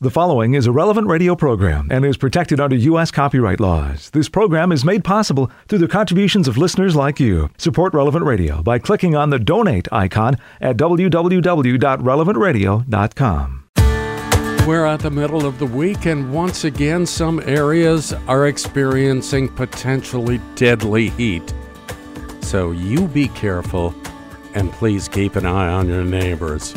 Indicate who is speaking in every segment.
Speaker 1: The following is a relevant radio program and is protected under U.S. copyright laws. This program is made possible through the contributions of listeners like you. Support Relevant Radio by clicking on the donate icon at www.relevantradio.com.
Speaker 2: We're at the middle of the week, and once again, some areas are experiencing potentially deadly heat. So you be careful and please keep an eye on your neighbors.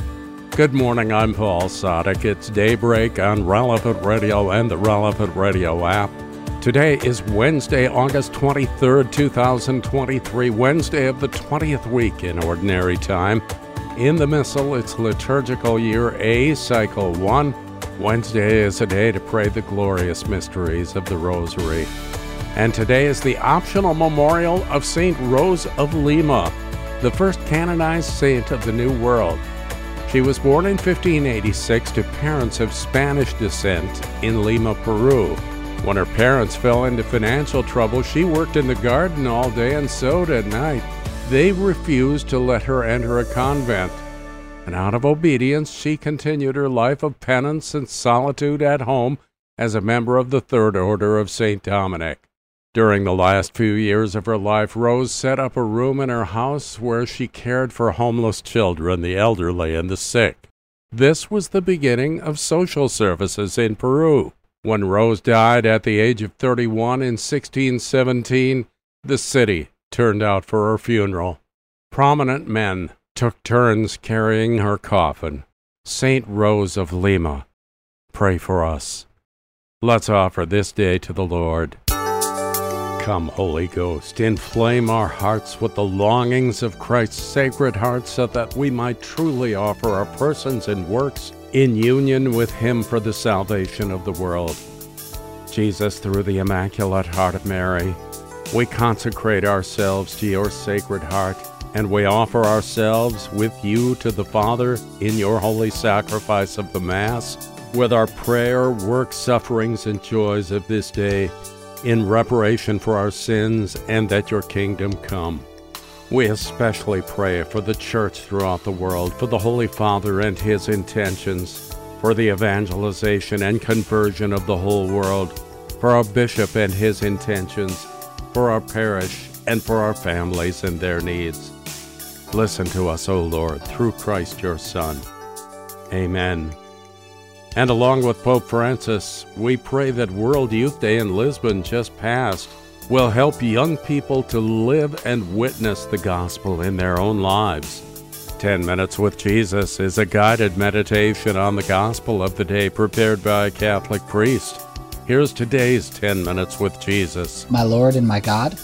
Speaker 2: Good morning, I'm Paul Sadek. It's daybreak on Relevant Radio and the Relevant Radio app. Today is Wednesday, August 23rd, 2023, Wednesday of the 20th week in Ordinary Time. In the Missal, it's liturgical year A, cycle 1. Wednesday is a day to pray the glorious mysteries of the Rosary. And today is the optional memorial of St. Rose of Lima, the first canonized saint of the New World. She was born in 1586 to parents of Spanish descent in Lima, Peru. When her parents fell into financial trouble, she worked in the garden all day and sewed at night. They refused to let her enter a convent, and out of obedience, she continued her life of penance and solitude at home as a member of the Third Order of St. Dominic. During the last few years of her life, Rose set up a room in her house where she cared for homeless children, the elderly, and the sick. This was the beginning of social services in Peru. When Rose died at the age of 31 in 1617, the city turned out for her funeral. Prominent men took turns carrying her coffin. Saint Rose of Lima, pray for us. Let's offer this day to the Lord. Come, Holy Ghost, inflame our hearts with the longings of Christ's sacred heart so that we might truly offer our persons and works in union with Him for the salvation of the world. Jesus, through the Immaculate Heart of Mary, we consecrate ourselves to your sacred heart, and we offer ourselves with you to the Father in your holy sacrifice of the Mass, with our prayer, work, sufferings, and joys of this day in reparation for our sins and that your kingdom come. We especially pray for the church throughout the world, for the Holy Father and his intentions, for the evangelization and conversion of the whole world, for our bishop and his intentions, for our parish, and for our families and their needs. Listen to us, O Lord, through Christ your Son. Amen. And along with Pope Francis, we pray that World Youth Day in Lisbon just passed will help young people to live and witness the gospel in their own lives. 10 Minutes with Jesus is a guided meditation on the gospel of the day prepared by a Catholic priest. Here's today's 10 Minutes with Jesus.
Speaker 3: My Lord and my God,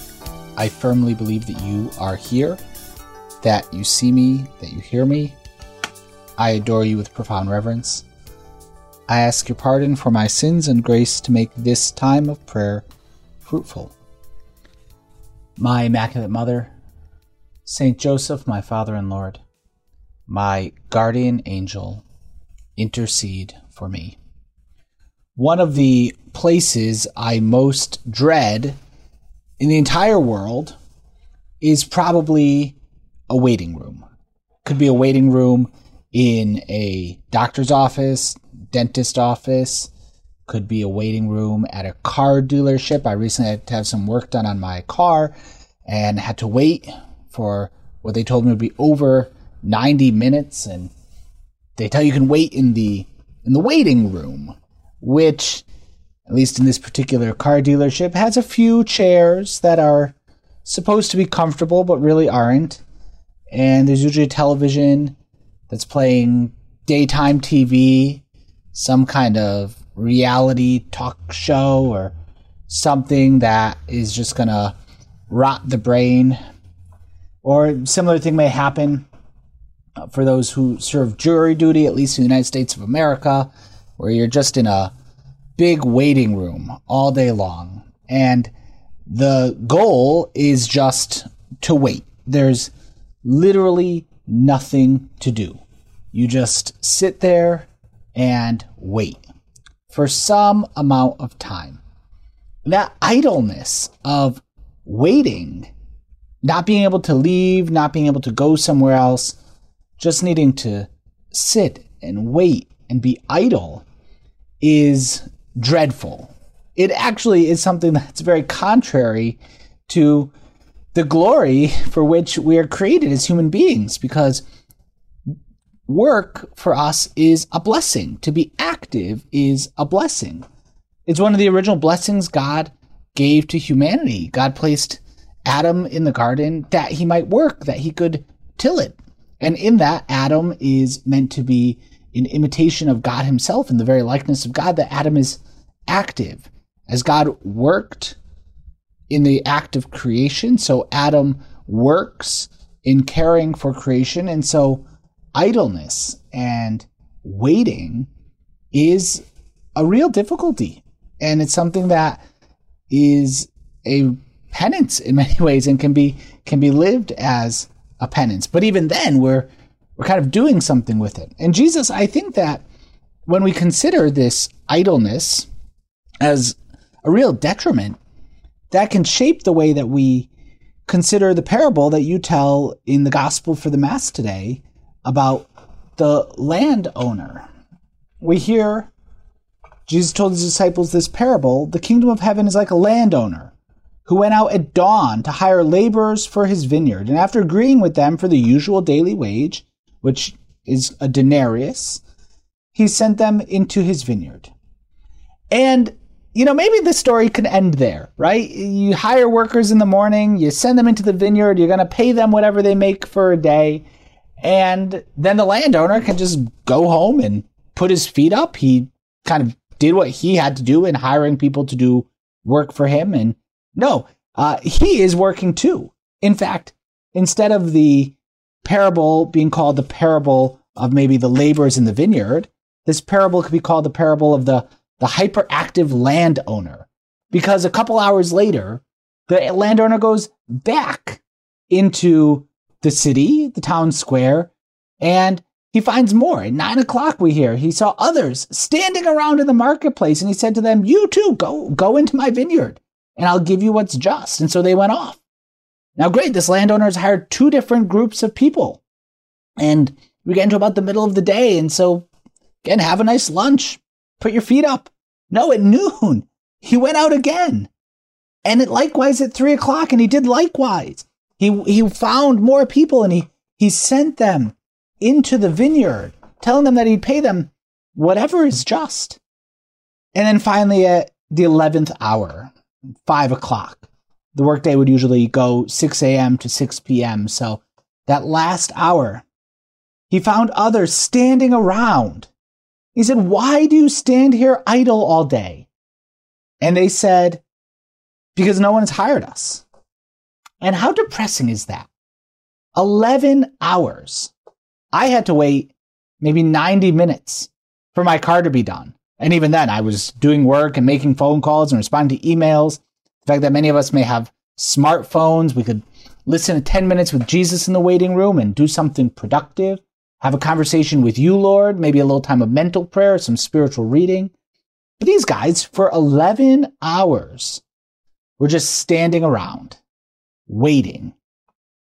Speaker 3: I firmly believe that you are here, that you see me, that you hear me. I adore you with profound reverence. I ask your pardon for my sins and grace to make this time of prayer fruitful. My Immaculate Mother, Saint Joseph, my Father and Lord, my guardian angel, intercede for me. One of the places I most dread in the entire world is probably a waiting room. Could be a waiting room in a doctor's office, dentist office, could be a waiting room at a car dealership. I recently had to have some work done on my car and had to wait for what they told me would be over 90 minutes and they tell you can wait in the in the waiting room, which at least in this particular car dealership has a few chairs that are supposed to be comfortable but really aren't. And there's usually a television that's playing daytime TV some kind of reality talk show or something that is just going to rot the brain. Or similar thing may happen uh, for those who serve jury duty, at least in the United States of America, where you're just in a big waiting room all day long. And the goal is just to wait. There's literally nothing to do. You just sit there and wait for some amount of time. That idleness of waiting, not being able to leave, not being able to go somewhere else, just needing to sit and wait and be idle is dreadful. It actually is something that's very contrary to the glory for which we are created as human beings because work for us is a blessing. To be active is a blessing. It's one of the original blessings God gave to humanity. God placed Adam in the garden that he might work, that he could till it. And in that, Adam is meant to be in imitation of God himself, in the very likeness of God, that Adam is active. As God worked in the act of creation, so Adam works in caring for creation. And so idleness and waiting is a real difficulty. And it's something that is a penance in many ways and can be can be lived as a penance. But even then we're we're kind of doing something with it. And Jesus, I think that when we consider this idleness as a real detriment, that can shape the way that we consider the parable that you tell in the gospel for the mass today about the landowner. We hear Jesus told his disciples this parable the kingdom of heaven is like a landowner who went out at dawn to hire laborers for his vineyard. And after agreeing with them for the usual daily wage, which is a denarius, he sent them into his vineyard. And, you know, maybe this story can end there, right? You hire workers in the morning, you send them into the vineyard, you're going to pay them whatever they make for a day. And then the landowner can just go home and put his feet up. He kind of did what he had to do in hiring people to do work for him. And no, uh, he is working too. In fact, instead of the parable being called the parable of maybe the laborers in the vineyard, this parable could be called the parable of the, the hyperactive landowner. Because a couple hours later, the landowner goes back into the city, the town square, and he finds more. At nine o'clock, we hear he saw others standing around in the marketplace, and he said to them, "You too, go go into my vineyard, and I'll give you what's just." And so they went off. Now, great, this landowner has hired two different groups of people, and we get into about the middle of the day, and so again, have a nice lunch, put your feet up. No, at noon, he went out again, and it likewise at three o'clock, and he did likewise. He he found more people, and he he sent them into the vineyard, telling them that he'd pay them whatever is just. And then finally, at the 11th hour, 5 o'clock, the workday would usually go 6 a.m. to 6 p.m. So that last hour, he found others standing around. He said, Why do you stand here idle all day? And they said, Because no one has hired us. And how depressing is that? 11 hours I had to wait maybe 90 minutes for my car to be done. And even then, I was doing work and making phone calls and responding to emails. The fact that many of us may have smartphones, we could listen to 10 minutes with Jesus in the waiting room and do something productive, have a conversation with you, Lord, maybe a little time of mental prayer, some spiritual reading. But these guys, for 11 hours, were just standing around, waiting.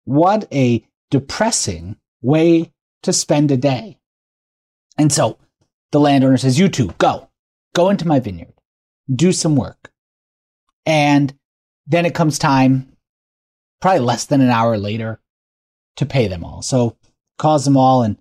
Speaker 3: What a depressing way to spend a day. And so the landowner says, You two, go, go into my vineyard, do some work. And then it comes time, probably less than an hour later, to pay them all. So calls them all and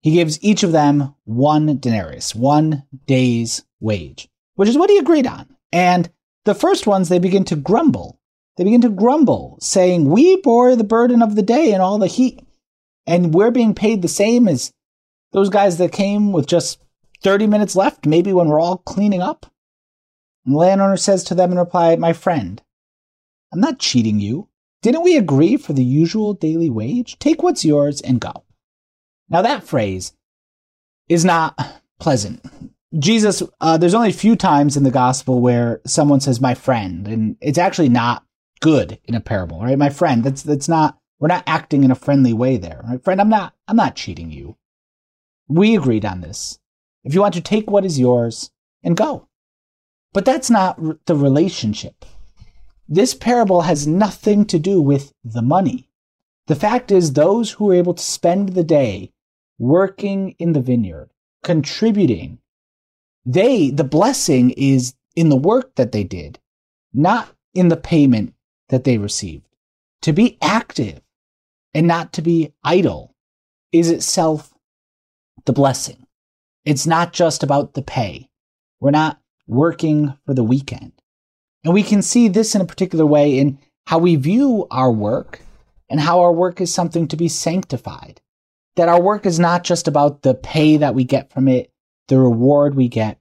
Speaker 3: he gives each of them one denarius, one day's wage, which is what he agreed on. And the first ones, they begin to grumble. They begin to grumble, saying, We bore the burden of the day and all the heat and we're being paid the same as those guys that came with just 30 minutes left, maybe when we're all cleaning up. And the landowner says to them in reply, My friend, I'm not cheating you. Didn't we agree for the usual daily wage? Take what's yours and go. Now, that phrase is not pleasant. Jesus, uh, there's only a few times in the gospel where someone says, my friend, and it's actually not good in a parable, right? My friend, that's, that's not we're not acting in a friendly way there. Right? Friend, I'm not I'm not cheating you. We agreed on this. If you want to take what is yours and go. But that's not the relationship. This parable has nothing to do with the money. The fact is, those who are able to spend the day working in the vineyard, contributing they, the blessing is in the work that they did, not in the payment that they received. To be active and not to be idle is itself the blessing. It's not just about the pay. We're not working for the weekend. And we can see this in a particular way in how we view our work and how our work is something to be sanctified. That our work is not just about the pay that we get from it, the reward we get.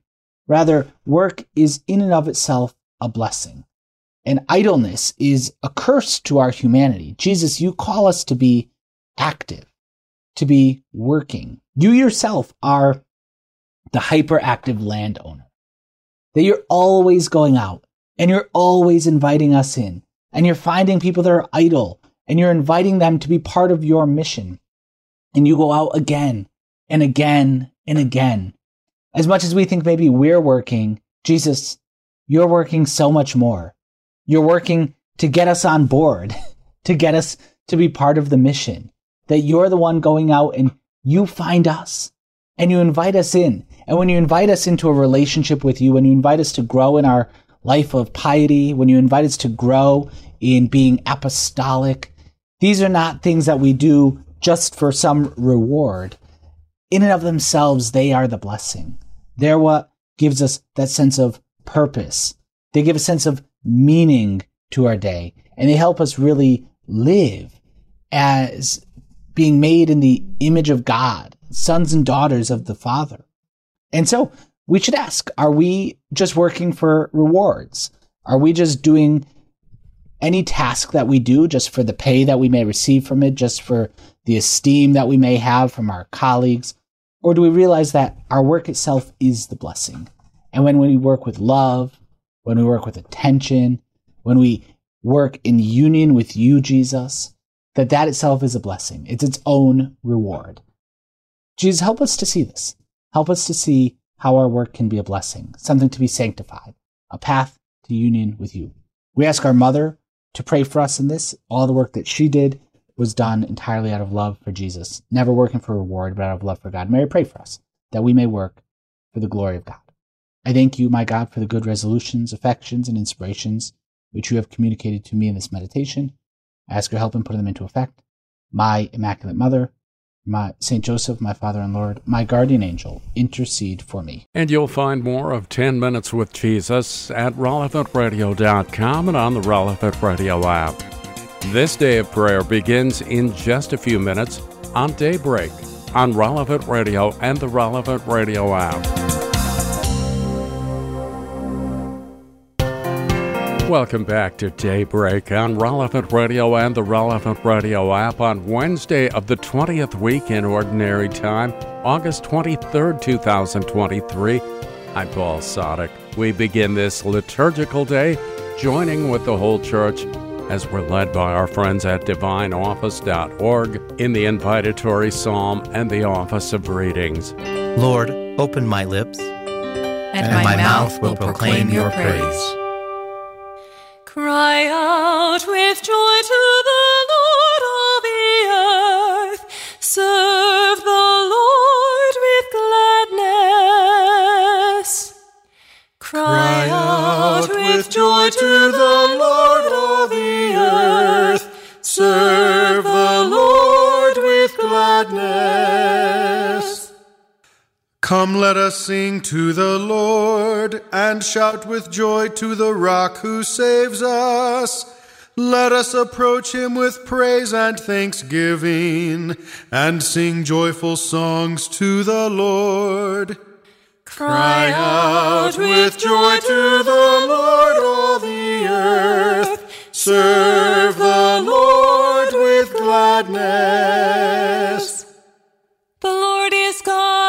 Speaker 3: Rather, work is in and of itself a blessing. And idleness is a curse to our humanity. Jesus, you call us to be active, to be working. You yourself are the hyperactive landowner. That you're always going out and you're always inviting us in and you're finding people that are idle and you're inviting them to be part of your mission. And you go out again and again and again. As much as we think maybe we're working, Jesus, you're working so much more. You're working to get us on board, to get us to be part of the mission. That you're the one going out and you find us and you invite us in. And when you invite us into a relationship with you, when you invite us to grow in our life of piety, when you invite us to grow in being apostolic, these are not things that we do just for some reward. In and of themselves, they are the blessing. They're what gives us that sense of purpose. They give a sense of meaning to our day, and they help us really live as being made in the image of God, sons and daughters of the Father. And so we should ask, are we just working for rewards? Are we just doing any task that we do just for the pay that we may receive from it, just for the esteem that we may have from our colleagues? Or do we realize that our work itself is the blessing? And when we work with love, when we work with attention, when we work in union with you, Jesus, that that itself is a blessing. It's its own reward. Jesus, help us to see this. Help us to see how our work can be a blessing, something to be sanctified, a path to union with you. We ask our mother to pray for us in this. All the work that she did was done entirely out of love for Jesus, never working for reward, but out of love for God. Mary, pray for us that we may work for the glory of God. I thank you, my God, for the good resolutions, affections, and inspirations which you have communicated to me in this meditation. I ask your help in putting them into effect. My Immaculate Mother, my Saint Joseph, my Father and Lord, my guardian angel, intercede for me.
Speaker 2: And you'll find more of 10 Minutes with Jesus at relevantradio.com and on the Relevant Radio app. This day of prayer begins in just a few minutes on daybreak on Relevant Radio and the Relevant Radio app. Welcome back to Daybreak on Relevant Radio and the Relevant Radio app on Wednesday of the 20th week in Ordinary Time, August 23rd, 2023. I'm Paul Sadek. We begin this liturgical day joining with the whole church as we're led by our friends at divineoffice.org in the invitatory psalm and the office of readings.
Speaker 4: Lord, open my lips,
Speaker 5: and, and my, my, mouth will proclaim your praise.
Speaker 6: Cry out with joy to the Lord of the earth. Serve the Lord with gladness.
Speaker 7: Cry out with joy to the Lord of the earth. Serve the Lord with gladness. Come, let us sing to the Lord and shout with joy to the rock who saves us. Let us approach him with praise and thanksgiving and sing joyful songs to the Lord.
Speaker 6: Cry out with joy to the Lord, all the earth. Serve the Lord with gladness.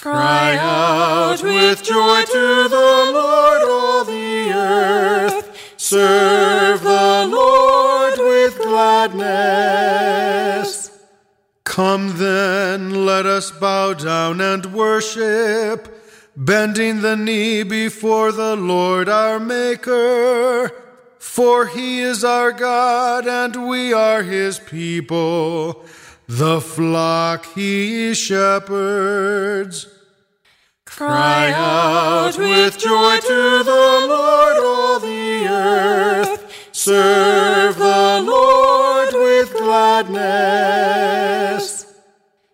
Speaker 7: Cry out with joy to the Lord, all the earth. Serve the Lord.
Speaker 8: With gladness. Come then, let us bow down and worship, bending the knee before the Lord our Maker. For he is our God, and we are his people, the flock he shepherds.
Speaker 7: Cry out with joy to the Lord, all the earth. Serve the Lord with gladness.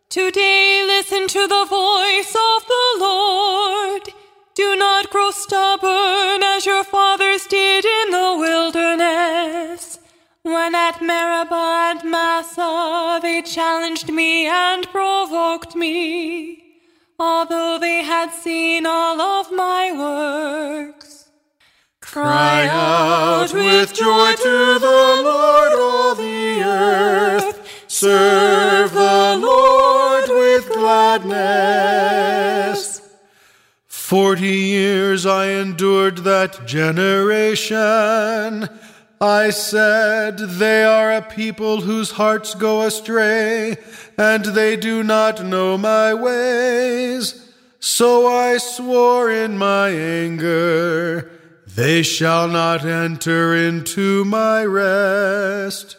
Speaker 9: Today listen to the voice of the Lord. Do not grow stubborn as your fathers did in the wilderness. When at Meribah and Massah they challenged me and provoked me, although they had seen all of my works.
Speaker 7: Cry out with joy to the Lord, all the earth. Serve the Lord with gladness.
Speaker 8: Forty years I endured that generation. I said, They are a people whose hearts go astray, and they do not know my ways. So I swore in my anger, They shall not enter into my rest.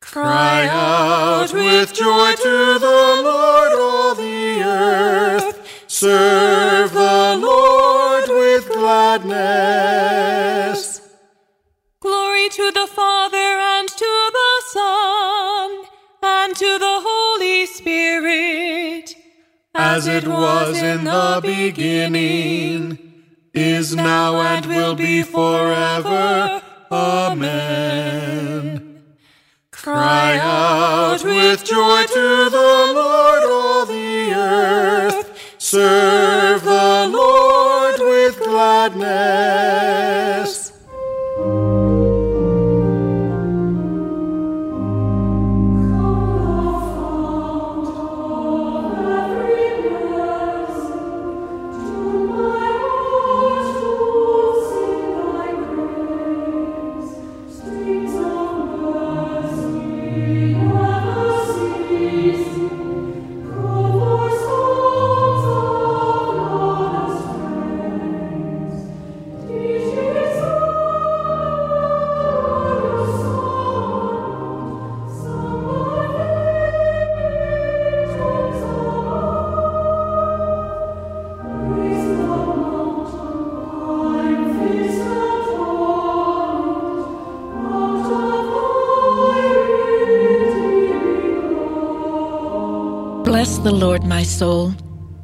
Speaker 7: Cry out with joy to the Lord, all the earth. Serve the Lord with gladness.
Speaker 9: To the Father and to the Son and to the Holy Spirit,
Speaker 7: as it was in the beginning, is now, and will be forever. Amen. Cry out with joy to the Lord, all the earth. Serve the Lord with gladness.
Speaker 10: My soul.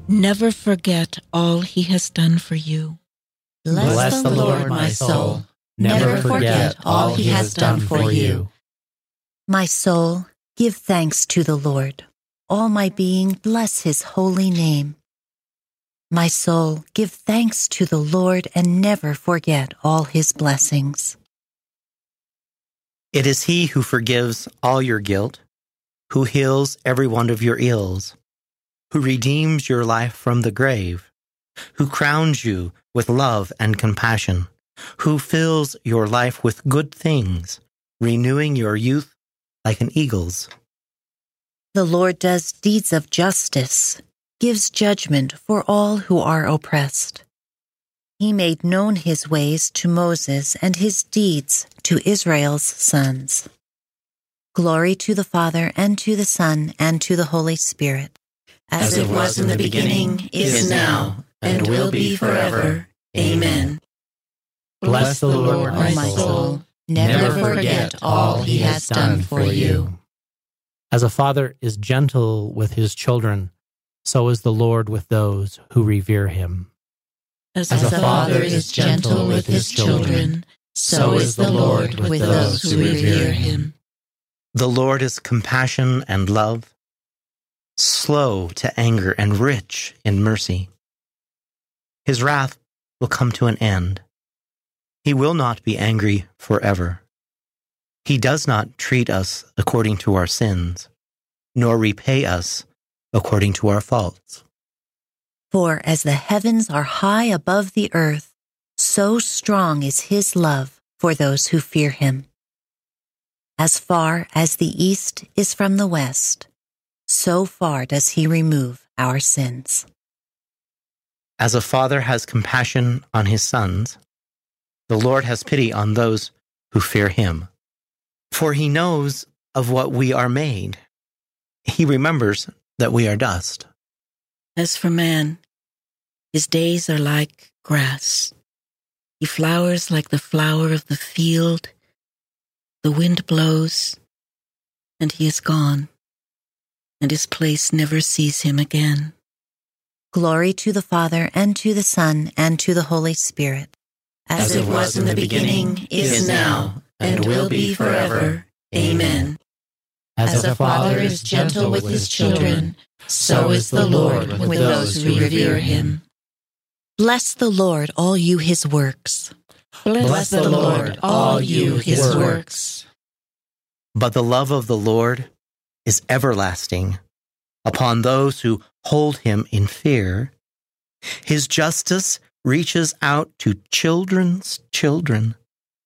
Speaker 10: Never forget all he has done for you.
Speaker 11: Bless, Bless the Lord, my soul. Never forget all he has done for you.
Speaker 12: My soul, give thanks to the Lord. All my being, bless his holy name. My soul, give thanks to the Lord and never forget all his blessings.
Speaker 11: It is he who forgives all your guilt who heals every one of your ills, who redeems your life from the grave, who crowns you with love and compassion, who fills your life with good things, renewing your youth like an eagle's.
Speaker 12: The Lord does deeds of justice, gives judgment for all who are oppressed. He made known his ways to Moses and his deeds to Israel's sons. Glory to the Father, and to the Son, and to the Holy Spirit.
Speaker 13: As, As it was in the beginning, is now, and will be forever. Amen.
Speaker 11: Bless the Lord, my soul.
Speaker 13: Never forget all he has done for you.
Speaker 14: As a father is gentle with his children, so is the Lord with those who revere him.
Speaker 13: As, As a father is gentle with his children, so is the Lord with those who revere him.
Speaker 11: The Lord is compassion and love, slow to anger and rich in mercy. His wrath will come to an end. He will not be angry forever. He does not treat us according to our sins, nor repay us according to our faults.
Speaker 12: For as the heavens are high above the earth, so strong is his love for those who fear him. As far as the east is from the west, so far does he remove our sins.
Speaker 4: As a father has compassion on his sons, the Lord has pity on those who fear him. For he knows of what we are made. He remembers that we are dust.
Speaker 13: As for man, his days are like grass. He flowers like the flower of the field. The wind blows, and he is gone, and his place never sees him again.
Speaker 12: Glory to the Father, and to the Son, and to the Holy Spirit.
Speaker 5: As it was in the beginning, is now, and will be forever. Amen. As a father is gentle with his children, so is the Lord with those who revere him.
Speaker 12: Bless the Lord, all you his works.
Speaker 5: Bless the Lord, all you his works.
Speaker 4: But the love of the Lord is everlasting upon those who hold him in fear. His justice reaches out to children's children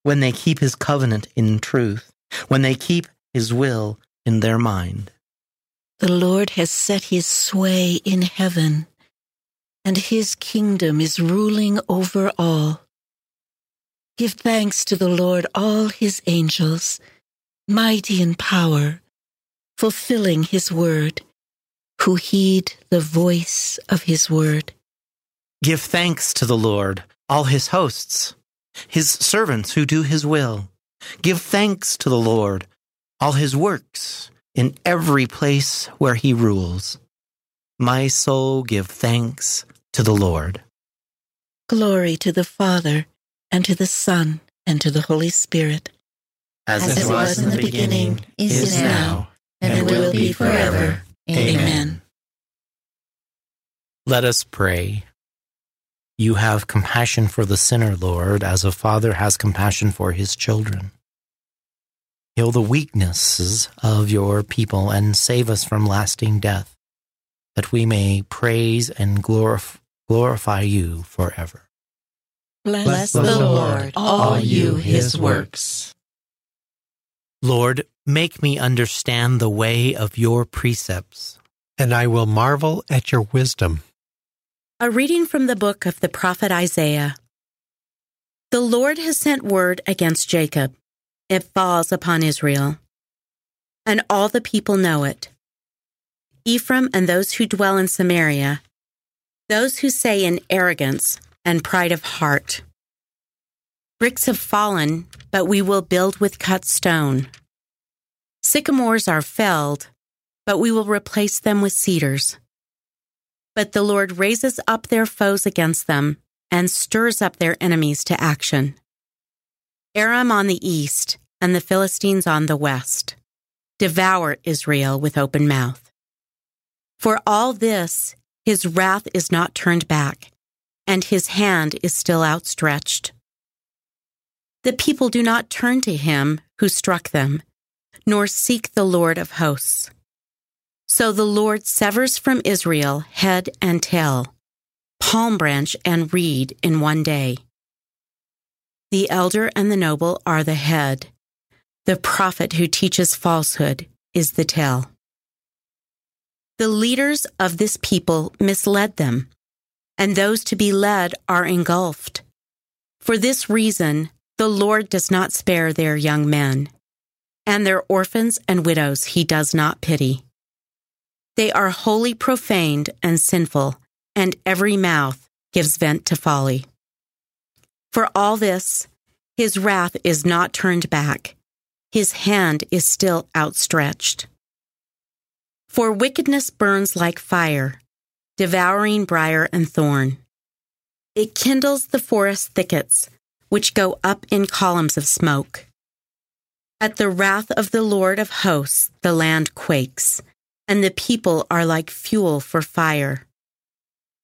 Speaker 4: when they keep his covenant in truth, when they keep his will in their mind.
Speaker 13: The Lord has set his sway in heaven, and his kingdom is ruling over all. Give thanks to the Lord, all his angels, mighty in power, fulfilling his word, who heed the voice of his word.
Speaker 4: Give thanks to the Lord, all his hosts, his servants who do his will. Give thanks to the Lord, all his works, in every place where he rules. My soul give thanks to the Lord.
Speaker 13: Glory to the Father, and to the Son, and to the Holy Spirit.
Speaker 5: As, As it was in the beginning, is now, and it will be forever. Amen.
Speaker 11: Let us pray. You have compassion for the sinner, Lord, as a father has compassion for his children. Heal the weaknesses of your people and save us from lasting death, that we may praise and glorif- glorify you forever.
Speaker 5: Bless, Bless the Lord, all you his works.
Speaker 11: Lord, make me understand the way of your precepts,
Speaker 15: and I will marvel at your wisdom.
Speaker 16: A reading from the book of the prophet Isaiah. The Lord has sent word against Jacob. It falls upon Israel. And all the people know it. Ephraim and those who dwell in Samaria, those who say in arrogance and pride of heart, Bricks have fallen, but we will build with cut stone. Sycamores are felled, but we will replace them with cedars. But the Lord raises up their foes against them and stirs up their enemies to action. Aram on the east and the Philistines on the west devour Israel with open mouth. For all this, his wrath is not turned back, and his hand is still outstretched. The people do not turn to him who struck them, nor seek the Lord of hosts. So the Lord severs from Israel head and tail, palm branch and reed in one day. The elder and the noble are the head. The prophet who teaches falsehood is the tail. The leaders of this people misled them, and those to be led are engulfed. For this reason, the Lord does not spare their young men, and their orphans and widows he does not pity. They are wholly profaned and sinful, and every mouth gives vent to folly. For all this, his wrath is not turned back, his hand is still outstretched. For wickedness burns like fire, devouring briar and thorn. It kindles the forest thickets, which go up in columns of smoke. At the wrath of the Lord of hosts, the land quakes and the people are like fuel for fire.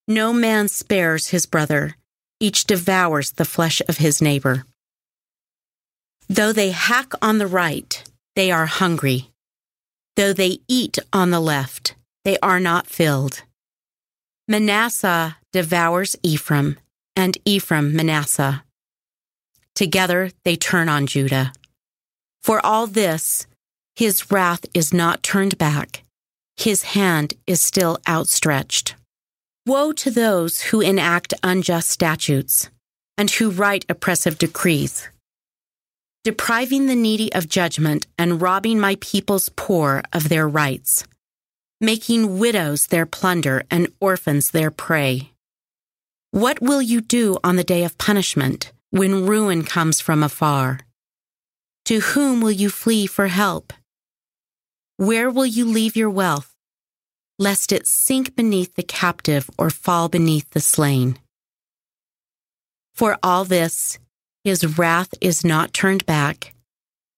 Speaker 16: No man spares his brother, each devours the flesh of his neighbor. Though they hack on the right, they are hungry. Though they eat on the left, they are not filled. Manasseh devours Ephraim, and Ephraim Manasseh. Together they turn on Judah. For all this, his wrath is not turned back, his hand is still outstretched. Woe to those who enact unjust statutes and who write oppressive decrees, depriving the needy of judgment and robbing my people's poor of their rights, making widows their plunder and orphans their prey. What will you do on the day of punishment when ruin comes from afar? To whom will you flee for help? Where will you leave your wealth, lest it sink beneath the captive or fall beneath the slain? For all this, his wrath is not turned back,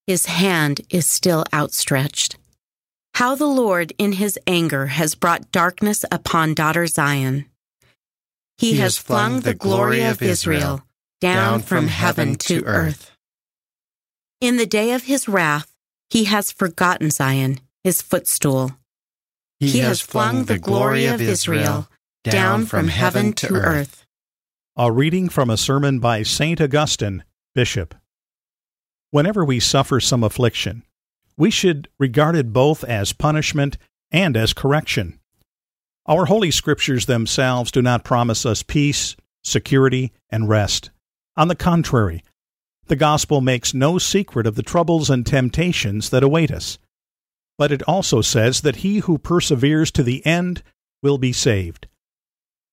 Speaker 16: his hand is still outstretched. How the Lord in his anger has brought darkness upon daughter Zion. He, he has flung the glory of Israel down from heaven to earth. In the day of his wrath, he has forgotten Zion, his footstool.
Speaker 17: He, he has flung the glory of Israel down from heaven to earth.
Speaker 18: A reading from a sermon by St. Augustine, Bishop. Whenever we suffer some affliction, we should regard it both as punishment and as correction. Our holy scriptures themselves do not promise us peace, security, and rest. On the contrary, the gospel makes no secret of the troubles and temptations that await us. But it also says that he who perseveres to the end will be saved.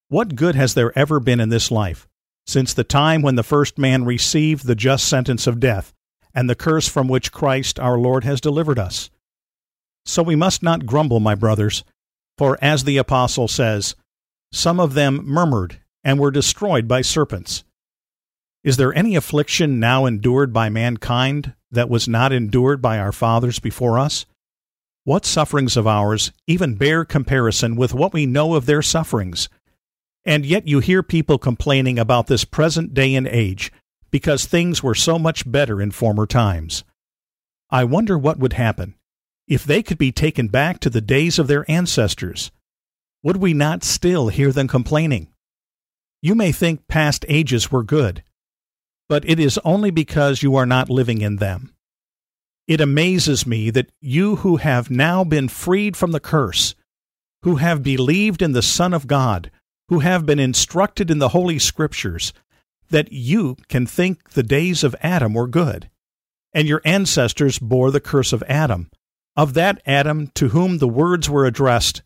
Speaker 18: What good has there ever been in this life, since the time when the first man received the just sentence of death, and the curse from which Christ our Lord has delivered us? So we must not grumble, my brothers, for as the Apostle says, some of them murmured and were destroyed by serpents. Is there any affliction now endured by mankind that was not endured by our fathers before us? What sufferings of ours even bear comparison with what we know of their sufferings? And yet you hear people complaining about this present day and age because things were so much better in former times. I wonder what would happen if they could be taken back to the days of their ancestors. Would we not still hear them complaining? You may think past ages were good, but it is only because you are not living in them. It amazes me that you who have now been freed from the curse, who have believed in the Son of God, who have been instructed in the Holy Scriptures, that you can think the days of Adam were good, and your ancestors bore the curse of Adam, of that Adam to whom the words were addressed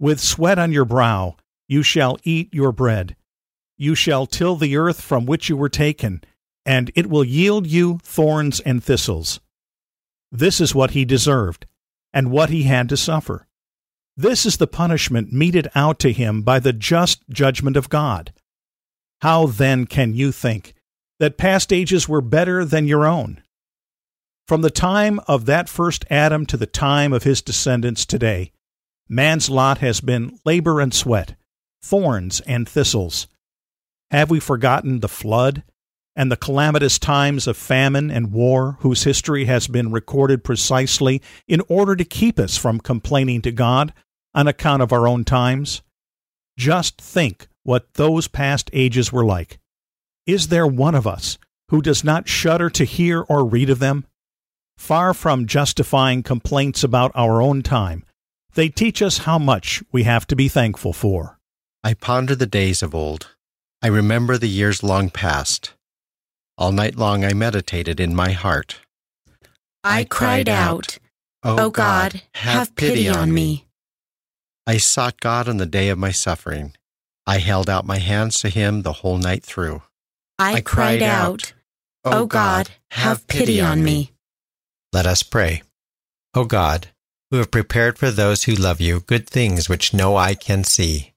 Speaker 18: With sweat on your brow you shall eat your bread, you shall till the earth from which you were taken and it will yield you thorns and thistles. This is what he deserved, and what he had to suffer. This is the punishment meted out to him by the just judgment of God. How then can you think that past ages were better than your own? From the time of that first Adam to the time of his descendants today, man's lot has been labor and sweat, thorns and thistles. Have we forgotten the flood and the calamitous times of famine and war, whose history has been recorded precisely in order to keep us from complaining to God on account of our own times? Just think what those past ages were like. Is there one of us who does not shudder to hear or read of them? Far from justifying complaints about our own time, they teach us how much we have to be thankful for.
Speaker 17: I ponder the days of old. I remember the years long past. All night long I meditated in my heart.
Speaker 16: I cried out, oh oh O God, have pity on me.
Speaker 17: I sought God on the day of my suffering. I held out my hands to him the whole night through.
Speaker 16: I, cried out, O oh God, have pity on me.
Speaker 11: Let us pray. O God, who have prepared for those who love you good things which no eye can see,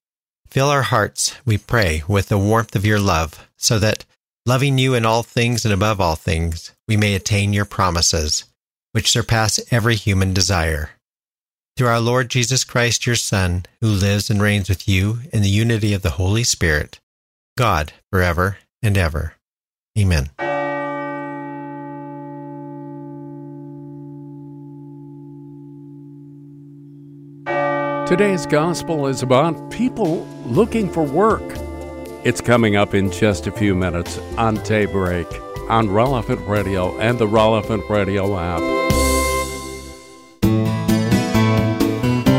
Speaker 11: fill our hearts, we pray, with the warmth of your love, so that Loving you in all things and above all things, we may attain your promises, which surpass every human desire. Through our Lord Jesus Christ, your Son, who lives and reigns with you in the unity of the Holy Spirit, God, forever and ever. Amen.
Speaker 2: Today's gospel is about people looking for work. It's coming up in just a few minutes on Daybreak. on Relevant Radio and the Relevant Radio app.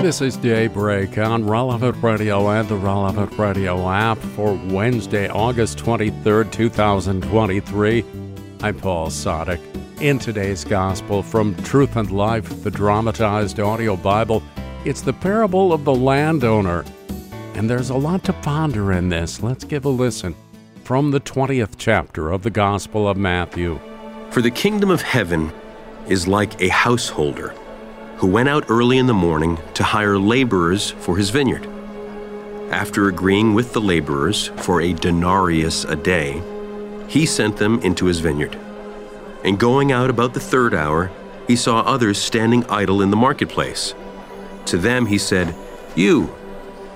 Speaker 2: This is Daybreak on Relevant Radio and the Relevant Radio app for Wednesday, August 23rd, 2023. I'm Paul Sadek. In today's Gospel from Truth and Life, the dramatized audio Bible, it's the parable of the landowner. And there's a lot to ponder in this. Let's give a listen from the 20th chapter of the Gospel of Matthew.
Speaker 19: For the kingdom of heaven is like a householder who went out early in the morning to hire laborers for his vineyard. After agreeing with the laborers for a denarius a day, he sent them into his vineyard. And going out about the third hour, he saw others standing idle in the marketplace. To them he said, You,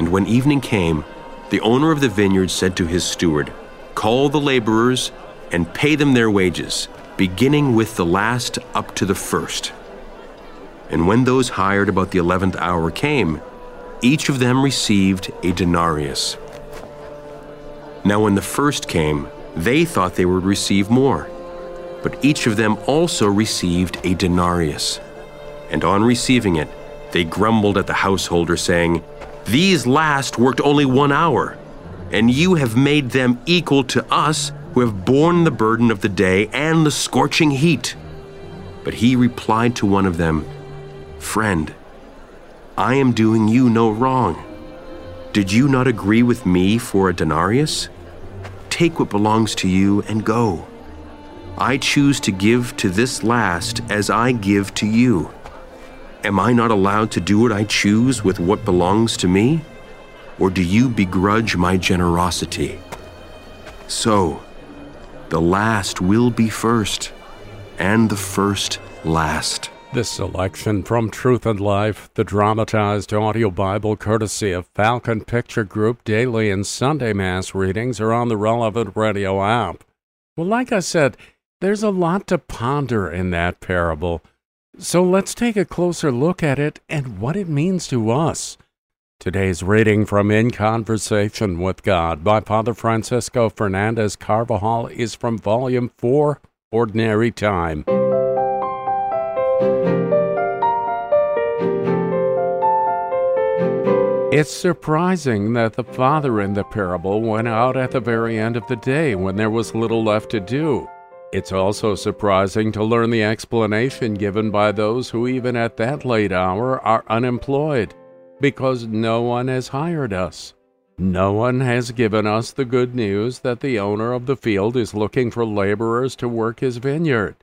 Speaker 19: And when evening came, the owner of the vineyard said to his steward, Call the laborers and pay them their wages, beginning with the last up to the first. And when those hired about the eleventh hour came, each of them received a denarius. Now, when the first came, they thought they would receive more but each of them also received a denarius. And on receiving it, they grumbled at the householder, saying, These last worked only one hour, and you have made them equal to us who have borne the burden of the day and the scorching heat. But he replied to one of them, Friend, I am doing you no wrong. Did you not agree with me for a denarius? Take what belongs to you and go. I choose to give to this last as I give to you. Am I not allowed to do what I choose with what belongs to me? Or do you begrudge my generosity? So, the last will be first, and the first last.
Speaker 2: This selection from Truth and Life, the dramatized audio Bible courtesy of Falcon Picture Group daily and Sunday Mass readings are on the relevant radio app. Well, like I said, there's a lot to ponder in that parable. So let's take a closer look at it and what it means to us. Today's reading from In Conversation with God by Father Francisco Fernandez Carvajal is from Volume 4, Ordinary Time. It's surprising that the father in the parable went out at the very end of the day when there was little left to do. It's also surprising to learn the explanation given by those who, even at that late hour, are unemployed because no one has hired us. No one has given us the good news that the owner of the field is looking for laborers to work his vineyard.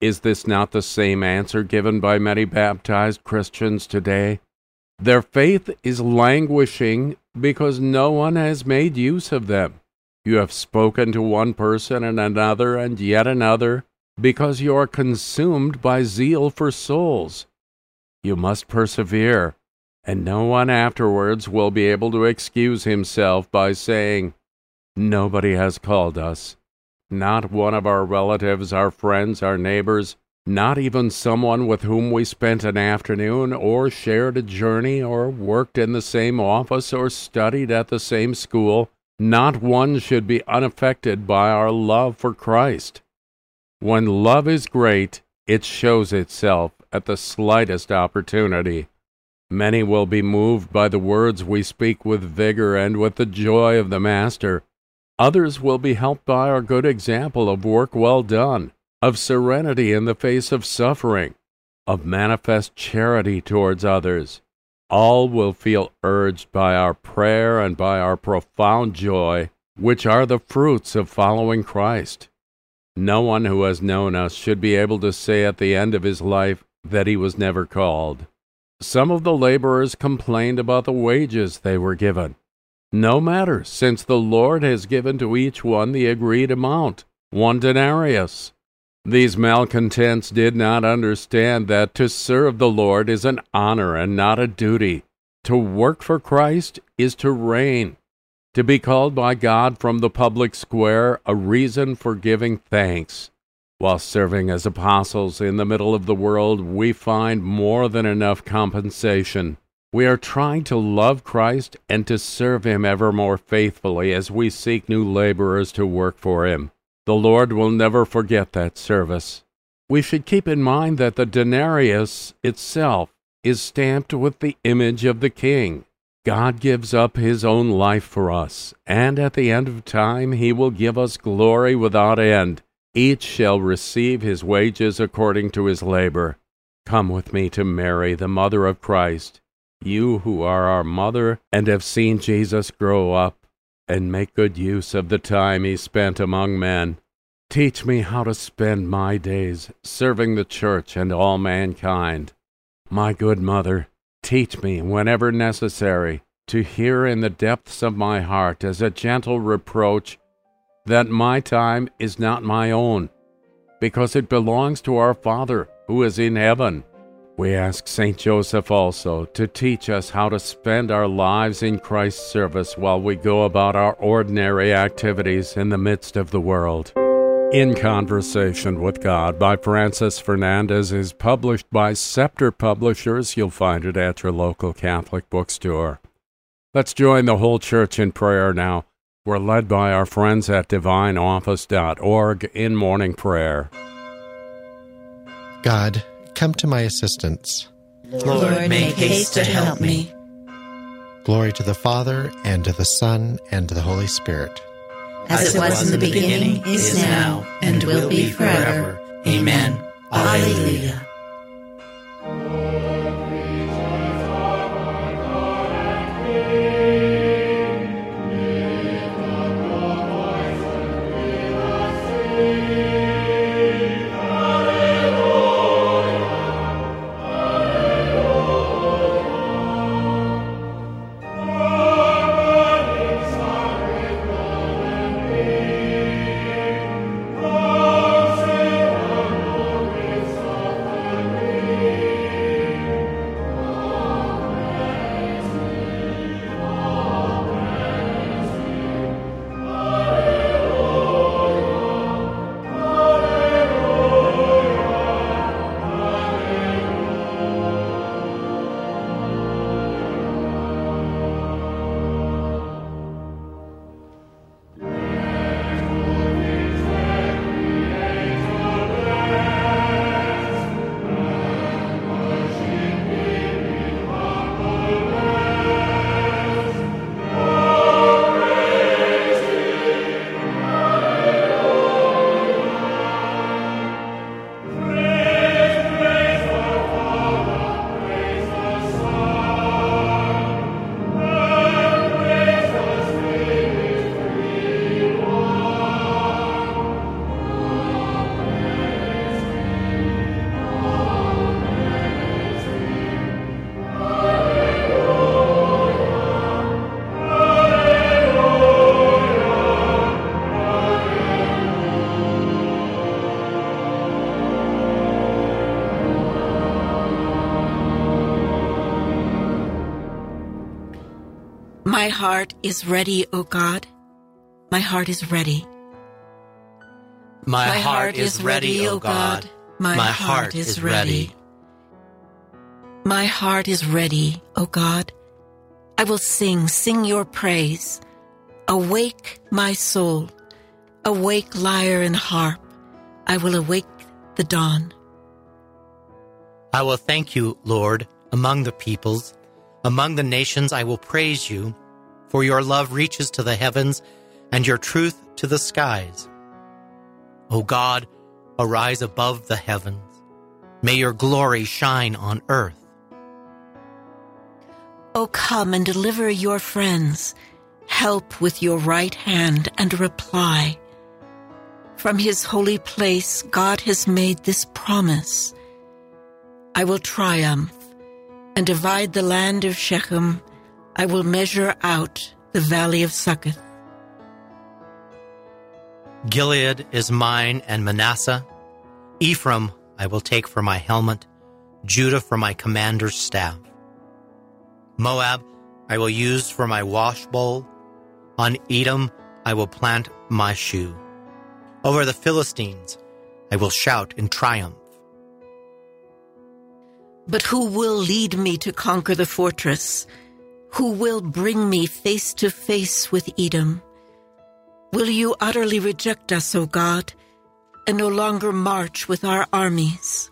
Speaker 2: Is this not the same answer given by many baptized Christians today? Their faith is languishing because no one has made use of them. You have spoken to one person and another and yet another, because you are consumed by zeal for souls. You must persevere, and no one afterwards will be able to excuse himself by saying, Nobody has called us. Not one of our relatives, our friends, our neighbors, not even someone with whom we spent an afternoon, or shared a journey, or worked in the same office, or studied at the same school not one should be unaffected by our love for Christ. When love is great, it shows itself at the slightest opportunity. Many will be moved by the words we speak with vigor and with the joy of the Master. Others will be helped by our good example of work well done, of serenity in the face of suffering, of manifest charity towards others. All will feel urged by our prayer and by our profound joy, which are the fruits of following Christ. No one who has known us should be able to say at the end of his life that he was never called. Some of the laborers complained about the wages they were given. No matter, since the Lord has given to each one the agreed amount, one denarius. These malcontents did not understand that to serve the Lord is an honor and not a duty. To work for Christ is to reign. To be called by God from the public square, a reason for giving thanks. While serving as apostles in the middle of the world, we find more than enough compensation. We are trying to love Christ and to serve Him ever more faithfully as we seek new laborers to work for Him. The Lord will never forget that service. We should keep in mind that the denarius itself is stamped with the image of the King. God gives up His own life for us, and at the end of time He will give us glory without end. Each shall receive his wages according to his labor. Come with me to Mary, the mother of Christ, you who are our mother and have seen Jesus grow up, and make good use of the time he spent among men. Teach me how to spend my days serving the church and all mankind. My good mother, teach me, whenever necessary, to hear in the depths of my heart as a gentle reproach that my time is not my own, because it belongs to our Father who is in heaven. We ask St. Joseph also to teach us how to spend our lives in Christ's service while we go about our ordinary activities in the midst of the world. In Conversation with God by Francis Fernandez is published by Scepter Publishers. You'll find it at your local Catholic bookstore. Let's join the whole church in prayer now. We're led by our friends at divineoffice.org in morning prayer.
Speaker 17: God, come to my assistance.
Speaker 5: Lord, make haste to help me.
Speaker 17: Glory to the Father, and to the Son, and to the Holy Spirit.
Speaker 5: As it was in the beginning, is now, and will be forever. Amen. Alleluia.
Speaker 13: My heart is ready, O God. My heart is ready.
Speaker 11: My, heart is ready, O God.
Speaker 13: My,
Speaker 11: heart is ready.
Speaker 13: My heart is ready, O God. I will sing, sing your praise. Awake, my soul. Awake, lyre and harp. I will awake the dawn.
Speaker 11: I will thank you, Lord, among the peoples. Among the nations I will praise you, for your love reaches to the heavens and your truth to the skies. O God, arise above the heavens. May your glory shine on earth.
Speaker 13: O come and deliver your friends. Help with your right hand and reply. From his holy place, God has made this promise. I will triumph and divide the land of Shechem. I will measure out the valley of Succoth.
Speaker 11: Gilead is mine and Manasseh. Ephraim I will take for my helmet, Judah for my commander's staff. Moab I will use for my wash bowl. On Edom I will plant my shoe. Over the Philistines I will shout in triumph.
Speaker 13: But who will lead me to conquer the fortress? Who will bring me face to face with Edom? Will you utterly reject us, O God, and no longer march with our armies?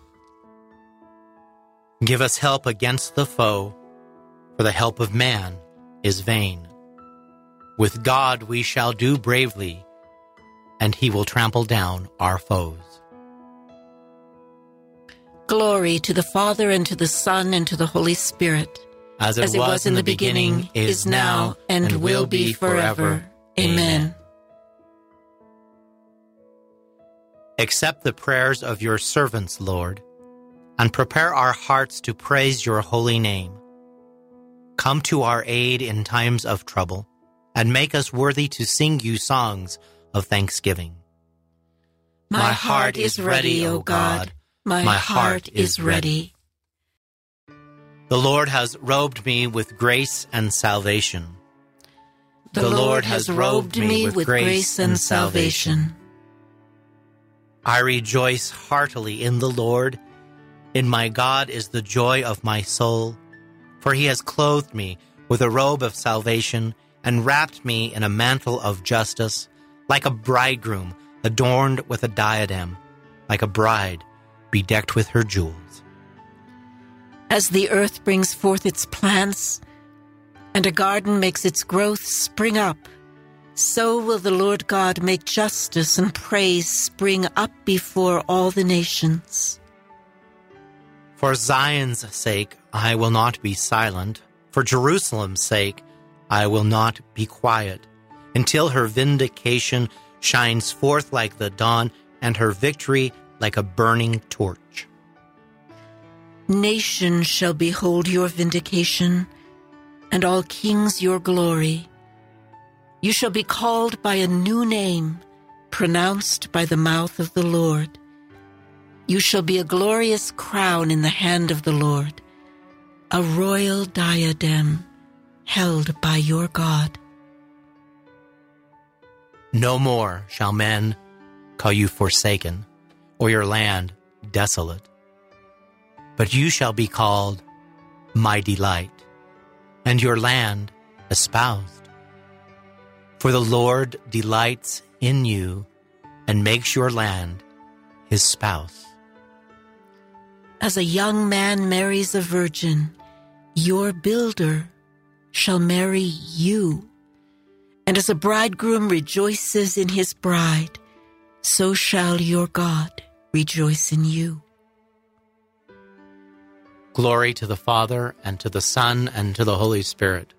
Speaker 11: Give us help against the foe, for the help of man is vain. With God we shall do bravely, and he will trample down our foes.
Speaker 13: Glory to the Father, and to the Son, and to the Holy Spirit.
Speaker 11: As it, was, in the beginning, is now, and, will be forever. Amen. Accept the prayers of your servants, Lord, and prepare our hearts to praise your holy name. Come to our aid in times of trouble, and make us worthy to sing you songs of thanksgiving.
Speaker 13: My heart is ready, O God. My, heart is ready.
Speaker 11: The Lord has robed me with grace and salvation.
Speaker 13: The, Lord has robed me with grace and salvation.
Speaker 11: I rejoice heartily in the Lord. In my God is the joy of my soul, for he has clothed me with a robe of salvation and wrapped me in a mantle of justice, like a bridegroom adorned with a diadem, like a bride bedecked with her jewels.
Speaker 13: As the earth brings forth its plants, and a garden makes its growth spring up, so will the Lord God make justice and praise spring up before all the nations.
Speaker 11: For Zion's sake, I will not be silent. For Jerusalem's sake, I will not be quiet, until her vindication shines forth like the dawn and her victory like a burning torch.
Speaker 13: Nations shall behold your vindication, and all kings your glory. You shall be called by a new name, pronounced by the mouth of the Lord. You shall be a glorious crown in the hand of the Lord, a royal diadem held by your God.
Speaker 11: No more shall men call you forsaken, or your land desolate. But you shall be called my delight, and your land espoused. For the Lord delights in you and makes your land his spouse.
Speaker 13: As a young man marries a virgin, your builder shall marry you. And as a bridegroom rejoices in his bride, so shall your God rejoice in you.
Speaker 11: Glory to the Father, and to the Son, and to the Holy Spirit.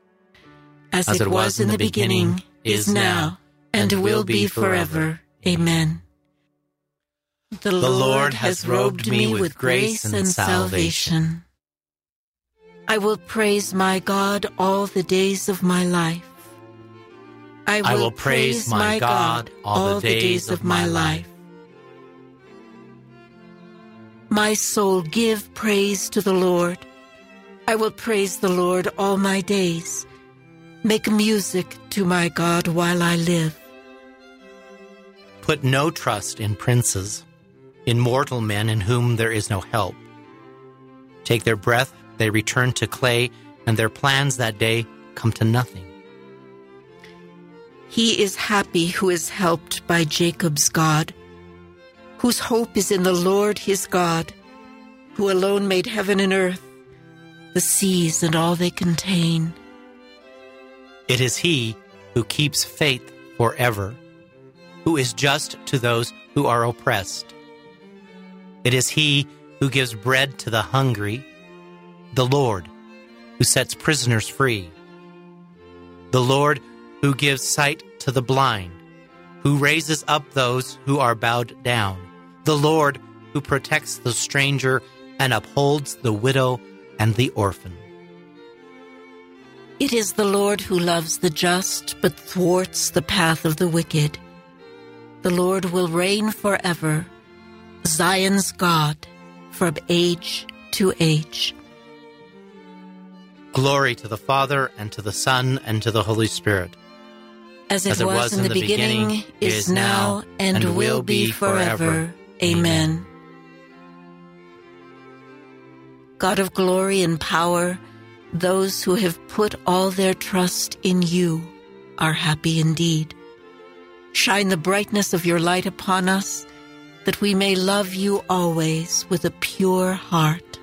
Speaker 13: As, As it, was, in the beginning, beginning is now, and will be forever. Amen.
Speaker 11: The, the Lord has robed me with grace and salvation.
Speaker 13: I will praise my God all the days of my life.
Speaker 11: I will, I will praise my God all the days of my life.
Speaker 13: My soul, give praise to the Lord. I will praise the Lord all my days. Make music to my God while I live.
Speaker 11: Put no trust in princes, in mortal men in whom there is no help. Take their breath, they return to clay, and their plans that day come to nothing.
Speaker 13: He is happy who is helped by Jacob's God whose hope is in the Lord his God, who alone made heaven and earth, the seas and all they contain.
Speaker 11: It is he who keeps faith forever, who is just to those who are oppressed. It is he who gives bread to the hungry, the Lord who sets prisoners free, the Lord who gives sight to the blind, who raises up those who are bowed down the Lord who protects the stranger and upholds the widow and the orphan.
Speaker 13: It is the Lord who loves the just but thwarts the path of the wicked. The Lord will reign forever. Zion's God, from age to age.
Speaker 11: Glory to the Father, and to the Son, and to the Holy Spirit.
Speaker 13: As it, was, in the, beginning, is now, and, will be forever. Amen. God of glory and power, those who have put all their trust in you are happy indeed. Shine the brightness of your light upon us, that we may love you always with a pure heart.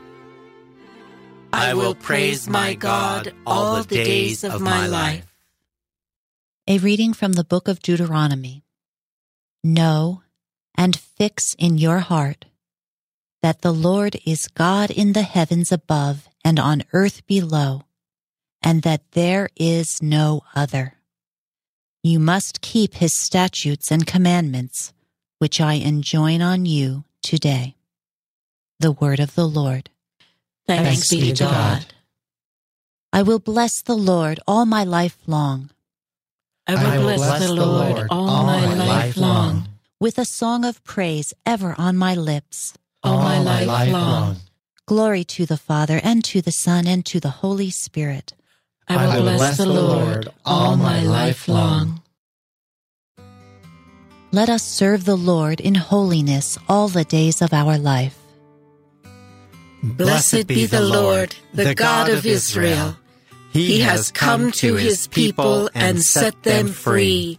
Speaker 13: I will praise my God all the days of my life.
Speaker 12: A reading from the book of Deuteronomy. Know and fix in your heart that the Lord is God in the heavens above and on earth below, and that there is no other. You must keep his statutes and commandments, which I enjoin on you today. The word of the Lord.
Speaker 13: Thanks, Thanks be to God.
Speaker 12: I will bless the Lord all my life long.
Speaker 13: I will, I will bless, bless, the Lord, Lord all, all, my, my life long. long.
Speaker 12: With a song of praise ever on my lips.
Speaker 13: All, all my, life, life long. long.
Speaker 12: Glory to the Father, and to the Son, and to the Holy Spirit.
Speaker 13: I will, I will bless, bless the Lord all my life long.
Speaker 12: Let us serve the Lord in holiness all the days of our life.
Speaker 13: Blessed be the Lord, the God of Israel. He has come to his people and set them free.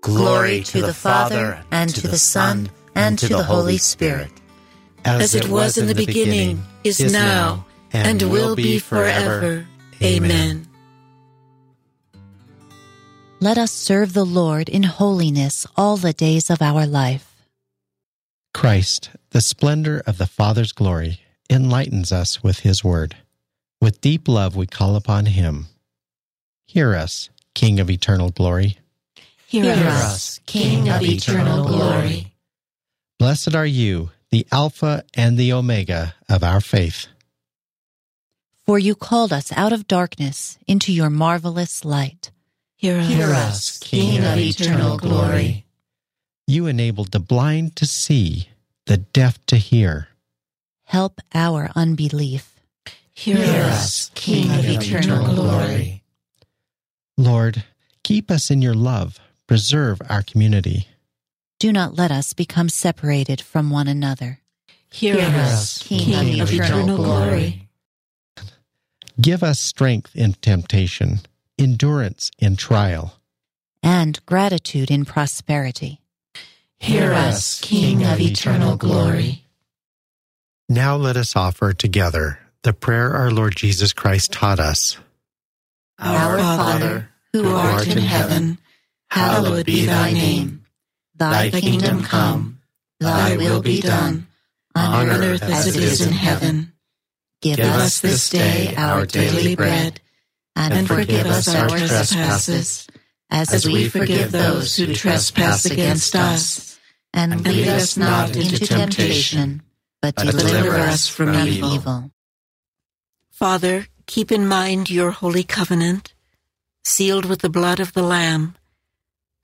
Speaker 12: Glory to the Father, and to the Son, and to the Holy Spirit.
Speaker 13: As it was in the beginning, is now, and will be forever. Amen.
Speaker 12: Let us serve the Lord in holiness all the days of our life.
Speaker 17: Christ, the splendor of the Father's glory, enlightens us with his word. With deep love we call upon him. Hear us, King of eternal glory.
Speaker 13: Hear, Hear us, King of eternal glory.
Speaker 17: Blessed are you, the Alpha and the Omega of our faith.
Speaker 12: For you called us out of darkness into your marvelous light.
Speaker 13: Hear us, Hear us King of eternal glory.
Speaker 17: You enabled the blind to see, the deaf to hear.
Speaker 12: Help our unbelief
Speaker 13: Hear, Hear us, King of eternal glory.
Speaker 17: Lord, keep us in your love, preserve our community.
Speaker 12: Do not let us become separated from one another.
Speaker 13: Hear, Hear us, King, King of eternal glory.
Speaker 17: Give us strength in temptation, endurance in trial,
Speaker 12: and gratitude in prosperity.
Speaker 13: Hear us, King of eternal glory.
Speaker 17: Now let us offer together the prayer our Lord Jesus Christ taught us.
Speaker 13: Our Father, who art in heaven, hallowed be thy name. Thy kingdom come, thy will be done, on earth as it is in heaven. Give us this day our daily bread, and forgive us our trespasses, as we forgive those who trespass against us. And lead us not into temptation, but deliver us from evil. Father, keep in mind your holy covenant, sealed with the blood of the Lamb.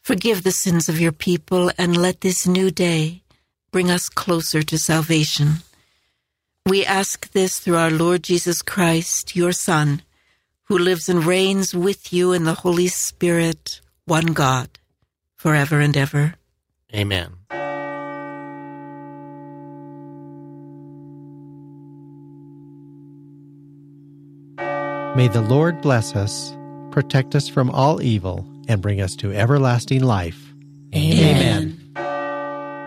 Speaker 13: Forgive the sins of your people and let this new day bring us closer to salvation. We ask this through our Lord Jesus Christ, your Son, who lives and reigns with you in the Holy Spirit, one God, forever and ever.
Speaker 11: Amen.
Speaker 17: May the Lord bless us, protect us from all evil, and bring us to everlasting life.
Speaker 13: Amen.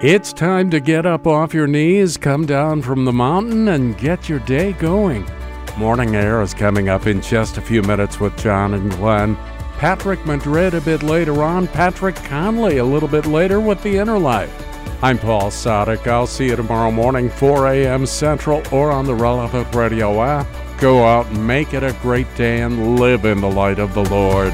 Speaker 2: It's time to get up off your knees, come down from the mountain, and get your day going. Morning Air is coming up in just a few minutes with John and Glenn. Patrick Madrid a bit later on, Patrick Conley a little bit later with The Inner Life. I'm Paul Sadek. I'll see you tomorrow morning, 4 a.m. Central, or on the relevant radio app. Go out and make it a great day and live in the light of the Lord.